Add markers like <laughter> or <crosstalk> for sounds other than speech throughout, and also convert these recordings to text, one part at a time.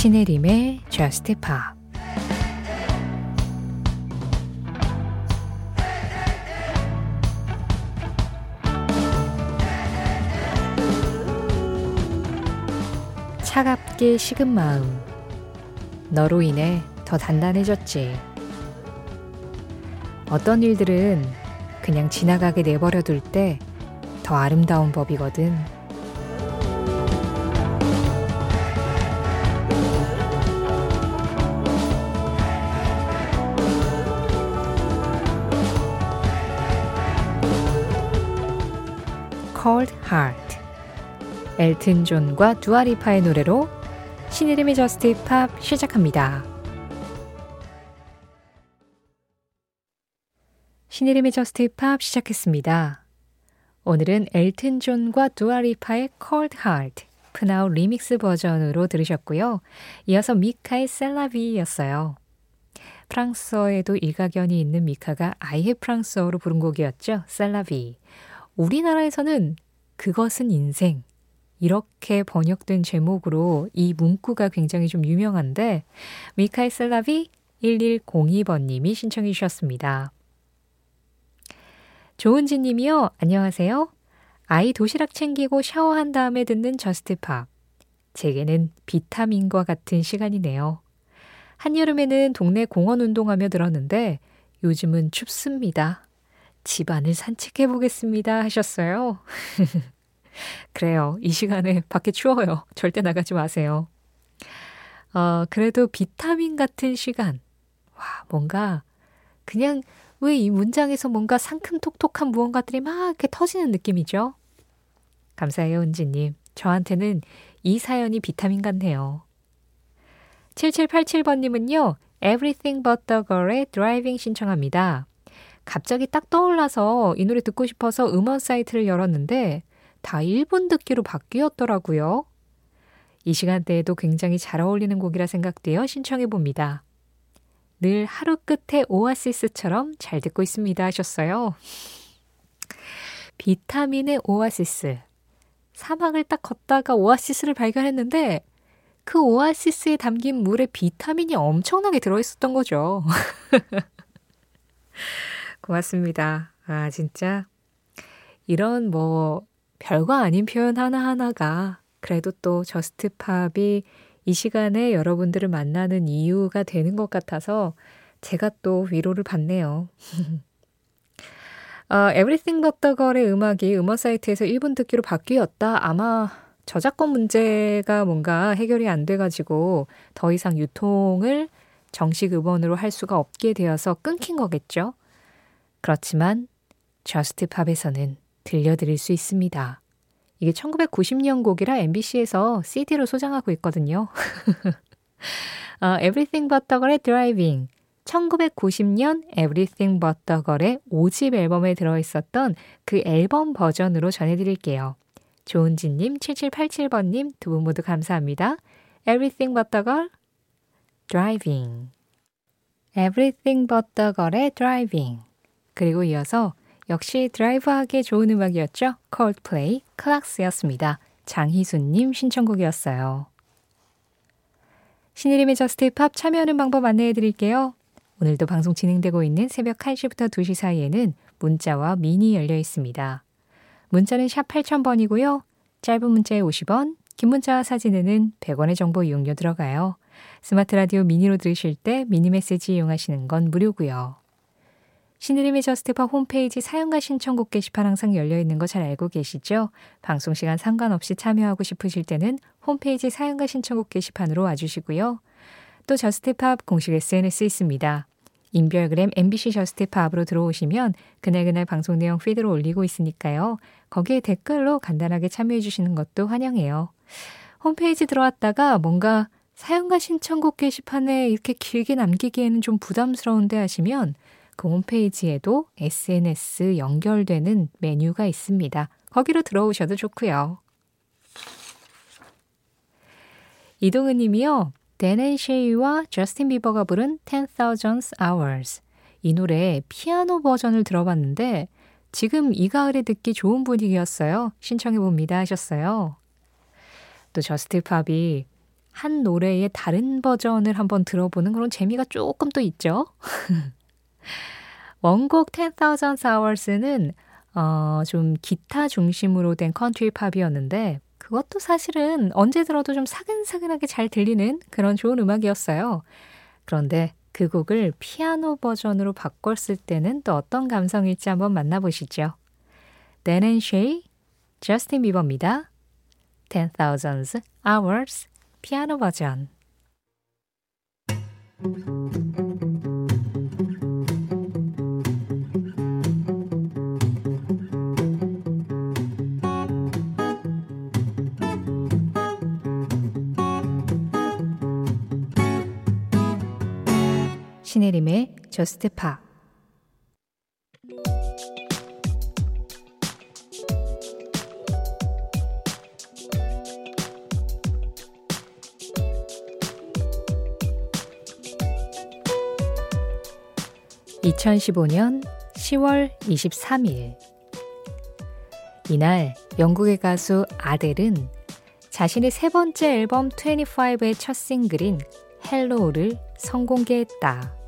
신혜림의 Just Pop 차갑게 식은 마음 너로 인해 더 단단해졌지. 어떤 일들은 그냥 지나가게 내버려 둘 때 더 아름다운 법이거든. Cold Heart 엘튼 존과 두아리파의 노래로 신혜림의 Just Pop 시작합니다. 신혜림의 Just Pop 시작했습니다. 오늘은 엘튼 존과 두아리파의 Cold Heart PNAU Remix 버전으로 들으셨고요. 이어서 미카의 C'est la vie였어요. 프랑스어에도 일가견이 있는 미카가 아예 프랑스어로 부른 곡이었죠. C'est la vie. 우리나라에서는 그것은 인생. 이렇게 번역된 제목으로 이 문구가 굉장히 좀 유명한데 미카의 C'est la vie 1102번님이 신청해 주셨습니다. 조은지 님이요. 안녕하세요. 아이 도시락 챙기고 샤워한 다음에 듣는 Just Pop. 제게는 비타민과 같은 시간이네요. 한여름에는 동네 공원 운동하며 들었는데 요즘은 춥습니다. 집안을 산책해 보겠습니다 하셨어요. <laughs> 그래요. 이 시간에 밖에 추워요. 절대 나가지 마세요. 어, 그래도 비타민 같은 시간. 와, 뭔가 그냥 왜 이 문장에서 뭔가 상큼톡톡한 무언가들이 막 이렇게 터지는 느낌이죠? 감사해요, 은지님. 저한테는 이 사연이 비타민 같네요. 7787번님은요, Everything But the Girl의 Driving 신청합니다. 갑자기 딱 떠올라서 이 노래 듣고 싶어서 음원 사이트를 열었는데 다 1분 듣기로 바뀌었더라고요. 이 시간대에도 굉장히 잘 어울리는 곡이라 생각되어 신청해 봅니다. 늘 하루 끝에 오아시스처럼 잘 듣고 있습니다 하셨어요. 비타민의 오아시스. 사막을 딱 걷다가 오아시스를 발견했는데 그 오아시스에 담긴 물에 비타민이 엄청나게 들어있었던 거죠. <laughs> 고맙습니다. 아, 진짜. 이런 뭐 별거 아닌 표현 하나하나가 그래도 또 Just Pop이 이 시간에 여러분들을 만나는 이유가 되는 것 같아서 제가 또 위로를 받네요. <laughs> 어, Everything But The Girl의 음악이 음원 사이트에서 1분 듣기로 바뀌었다. 아마 저작권 문제가 뭔가 해결이 안 돼가지고 더 이상 유통을 정식 음원으로 할 수가 없게 되어서 끊긴 거겠죠. 그렇지만 저스트 팝에서는 들려드릴 수 있습니다. 이게 1990년 곡이라 MBC에서 CD로 소장하고 있거든요. 어, Everything But The Girl의 Driving. 1990년 Everything But The Girl의 5집 앨범에 들어있었던 그 앨범 버전으로 전해드릴게요. 조은지님, 7787번님 두 분 모두 감사합니다. Everything But The Girl, Driving. Everything But The Girl의 Driving. 그리고 이어서 역시 드라이브하기 좋은 음악이었죠. 콜드플레이 클락스였습니다. 장희수님 신청곡이었어요. 신혜림의 Just Pop 참여하는 방법 안내해 드릴게요. 오늘도 방송 진행되고 있는 새벽 1시부터 2시 사이에는 문자와 미니 열려 있습니다. 문자는 샵 8000번이고요. 짧은 문자에 50원, 긴 문자와 사진에는 100원의 정보 이용료 들어가요. 스마트 라디오 미니로 들으실 때 미니 메시지 이용하시는 건 무료고요. 신혜림의 Just Pop 홈페이지 사연과 신청곡 게시판 항상 열려 있는 거 잘 알고 계시죠? 방송 시간 상관없이 참여하고 싶으실 때는 홈페이지 사연과 신청곡 게시판으로 와주시고요. 또 Just Pop 공식 SNS 있습니다. 인별그램 MBC Just Pop으로 들어오시면 그날그날 방송 내용 피드로 올리고 있으니까요. 거기에 댓글로 간단하게 참여해 주시는 것도 환영해요. 홈페이지 들어왔다가 뭔가 사연과 신청곡 게시판에 이렇게 길게 남기기에는 좀 부담스러운데 하시면 그 홈페이지에도 SNS 연결되는 메뉴가 있습니다. 거기로 들어오셔도 좋고요. 이동은 님이요. Dan and Shay와 저스틴 비버가 부른 10,000 Hours. 이 노래 피아노 버전을 들어봤는데 지금 이 가을에 듣기 좋은 분위기였어요. 신청해 봅니다 하셨어요. 또 Just Pop이 한 노래의 다른 버전을 한번 들어보는 그런 재미가 조금 또 있죠. <laughs> 원곡 10,000 Hours는 어, 좀 기타 중심으로 된 컨트리 팝이었는데 그것도 사실은 언제 들어도 좀 사근사근하게 잘 들리는 그런 좋은 음악이었어요. 그런데 그 곡을 피아노 버전으로 바꿨을 때는 또 어떤 감성일지 한번 만나보시죠. Dan and Shay, 저스틴 비버입니다. 10,000 Hours 피아노 버전 신혜림의 저스트 파 2015년 10월 23일. 이날 영국의 가수 아델은 자신의 세 번째 앨범 25의 첫 싱글인 Hello를 선공개했다.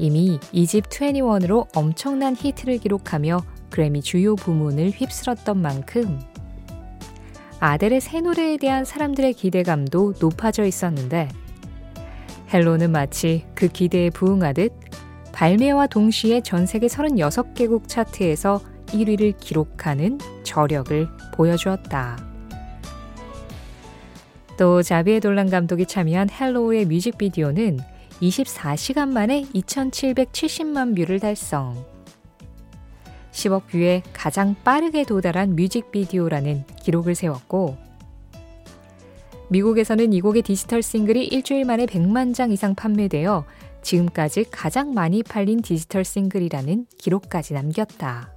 이미 2집 21으로 엄청난 히트를 기록하며 그래미 주요 부문을 휩쓸었던 만큼 아델의 새 노래에 대한 사람들의 기대감도 높아져 있었는데 Hello는 마치 그 기대에 부응하듯 발매와 동시에 전 세계 36개국 차트에서 1위를 기록하는 저력을 보여주었다. 또 자비에 돌란 감독이 참여한 Hello의 뮤직비디오는 24시간 만에 2,770만 뷰를 달성. 10억 뷰에 가장 빠르게 도달한 뮤직비디오라는 기록을 세웠고, 미국에서는 이 곡의 디지털 싱글이 일주일 만에 100만 장 이상 판매되어 지금까지 가장 많이 팔린 디지털 싱글이라는 기록까지 남겼다.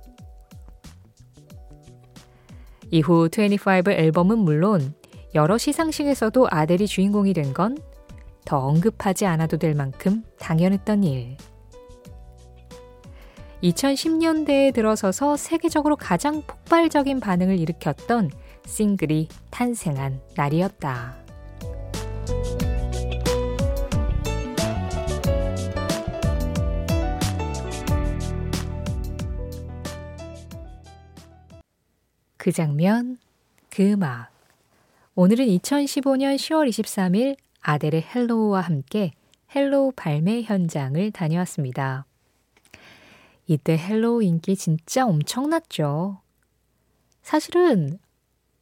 이후 25 앨범은 물론 여러 시상식에서도 아델이 주인공이 된 건 더 언급하지 않아도 될 만큼 당연했던 일. 2010년대에 들어서서 세계적으로 가장 폭발적인 반응을 일으켰던 싱글이 탄생한 날이었다. 그 장면, 그 음악. 오늘은 2015년 10월 23일 아델의 Hello와 함께 Hello 발매 현장을 다녀왔습니다. 이때 Hello 인기 진짜 엄청났죠. 사실은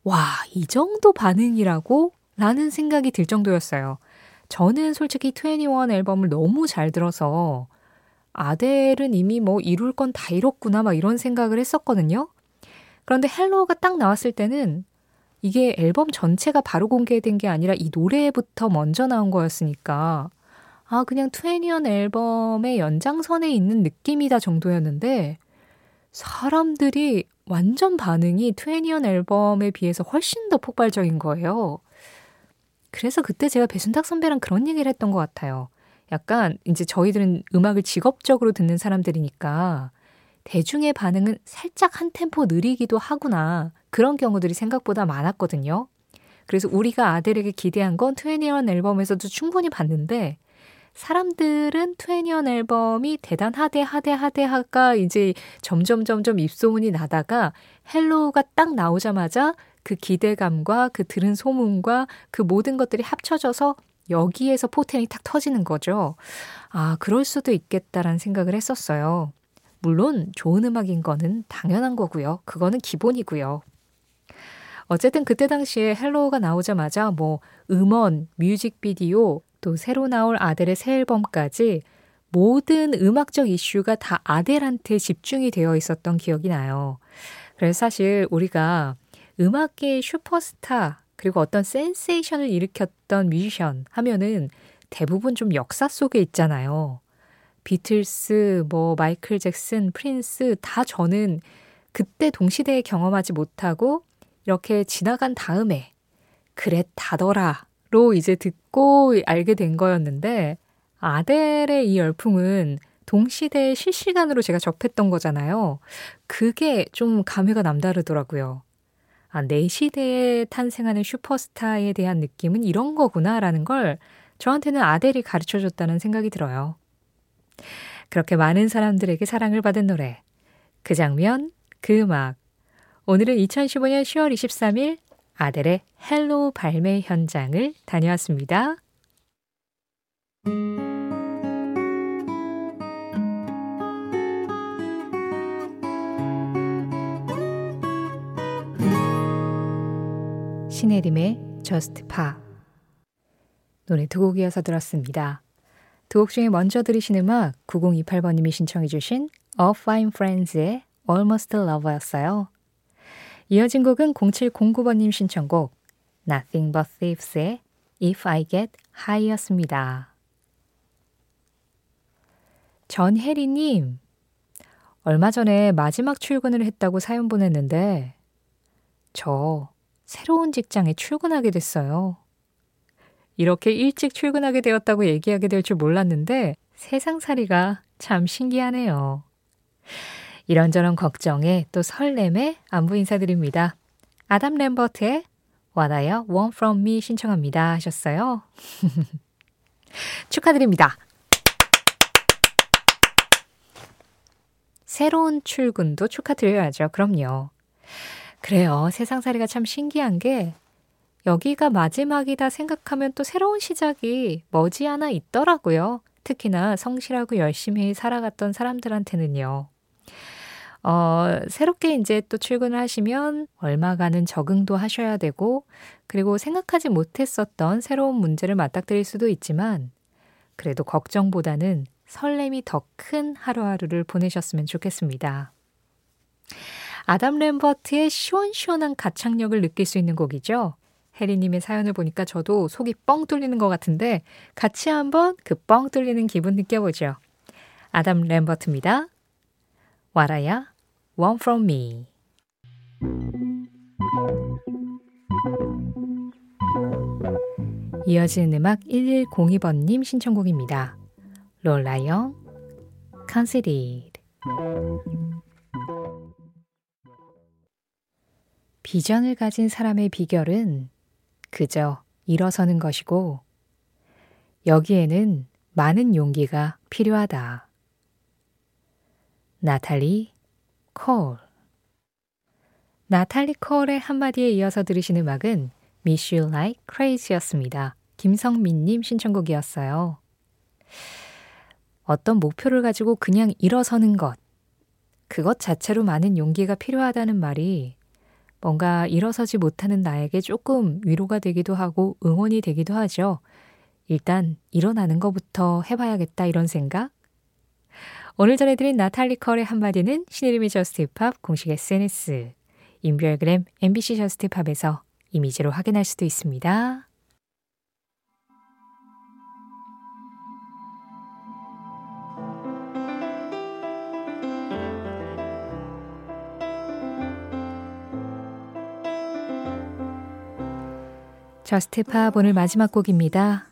와, 이 정도 반응이라고? 라는 생각이 들 정도였어요. 저는 솔직히 21 앨범을 너무 잘 들어서 아델은 이미 뭐 이룰 건 다 이뤘구나 막 이런 생각을 했었거든요. 그런데 Hello가 딱 나왔을 때는 이게 앨범 전체가 바로 공개된 게 아니라 이 노래부터 먼저 나온 거였으니까 아, 그냥 21 앨범의 연장선에 있는 느낌이다 정도였는데 사람들이 완전 반응이 21 앨범에 비해서 훨씬 더 폭발적인 거예요. 그래서 그때 제가 배순탁 선배랑 그런 얘기를 했던 것 같아요. 약간 이제 저희들은 음악을 직업적으로 듣는 사람들이니까 대중의 반응은 살짝 한 템포 느리기도 하구나. 그런 경우들이 생각보다 많았거든요. 그래서 우리가 아델에게 기대한 건21 앨범에서도 충분히 봤는데 사람들은 21 앨범이 대단 하대 하대 하대 하가 이제 점점 점점 입소문이 나다가 Hello가 딱 나오자마자 그 기대감과 그 들은 소문과 그 모든 것들이 합쳐져서 여기에서 포텐이 탁 터지는 거죠. 아, 그럴 수도 있겠다라는 생각을 했었어요. 물론 좋은 음악인 거는 당연한 거고요. 그거는 기본이고요. 어쨌든 그때 당시에 Hello가 나오자마자 뭐 음원, 뮤직비디오, 또 새로 나올 아델의 새 앨범까지 모든 음악적 이슈가 다 아델한테 집중이 되어 있었던 기억이 나요. 그래서 사실 우리가 음악계의 슈퍼스타 그리고 어떤 센세이션을 일으켰던 뮤지션 하면은 대부분 좀 역사 속에 있잖아요. 비틀스, 뭐 마이클 잭슨, 프린스 다 저는 그때 동시대에 경험하지 못하고 이렇게 지나간 다음에 그랬다더라 로 이제 듣고 알게 된 거였는데 아델의 이 열풍은 동시대에 실시간으로 제가 접했던 거잖아요. 그게 좀 감회가 남다르더라고요. 아, 내 시대에 탄생하는 슈퍼스타에 대한 느낌은 이런 거구나라는 걸 저한테는 아델이 가르쳐 줬다는 생각이 들어요. 그렇게 많은 사람들에게 사랑을 받은 노래. 그 장면, 그 음악. 오늘은 2015년 10월 23일 아델의 Hello 발매 현장을 다녀왔습니다. 신혜림의 Just Pa 노래 두 곡 이어서 들었습니다. 두 곡 중에 먼저 들으신 음악 9028번님이 신청해 주신 A Fine Friends의 Almost Love였어요. 이어진 곡은 0709번님 신청곡 Nothing But Thieves의 If I Get High였습니다. 전혜리님, 얼마 전에 마지막 출근을 했다고 사연 보냈는데, 저 새로운 직장에 출근하게 됐어요. 이렇게 일찍 출근하게 되었다고 얘기하게 될 줄 몰랐는데 세상살이가 참 신기하네요. 이런저런 걱정에 또 설렘에 안부 인사드립니다. 아담 램버트의 I Want From Me 신청합니다 하셨어요. <laughs> 축하드립니다. 새로운 출근도 축하드려야죠. 그럼요. 그래요. 세상살이가 참 신기한 게 여기가 마지막이다 생각하면 또 새로운 시작이 머지않아 있더라고요. 특히나 성실하고 열심히 살아갔던 사람들한테는요. 어, 새롭게 이제 또 출근을 하시면 얼마간은 적응도 하셔야 되고, 그리고 생각하지 못했었던 새로운 문제를 맞닥뜨릴 수도 있지만, 그래도 걱정보다는 설렘이 더 큰 하루하루를 보내셨으면 좋겠습니다. 아담 램버트의 시원시원한 가창력을 느낄 수 있는 곡이죠. 혜리님의 사연을 보니까 저도 속이 뻥 뚫리는 것 같은데 같이 한번 그 뻥 뚫리는 기분 느껴보죠. 아담 램버트입니다. 와라야, One From Me. 이어지는 음악 1102번님 신청곡입니다. 롤라영, Considered. 비전을 가진 사람의 비결은 그저 일어서는 것이고 여기에는 많은 용기가 필요하다. 나탈리 콜 나탈리 콜의 한마디에 이어서 들으신 음악은 Miss You Like Crazy였습니다. 김성민님 신청곡이었어요. 어떤 목표를 가지고 그냥 일어서는 것, 그것 자체로 많은 용기가 필요하다는 말이 뭔가 일어서지 못하는 나에게 조금 위로가 되기도 하고 응원이 되기도 하죠. 일단 일어나는 것부터 해봐야겠다 이런 생각? 오늘 전해드린 나탈리 콜의 한마디는 신혜림의 Just Pop 공식 SNS, 인별그램 MBC Just Pop에서 이미지로 확인할 수도 있습니다. Just Pop 오늘 마지막 곡입니다.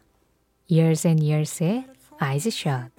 Years and Years의 Eyes Shut.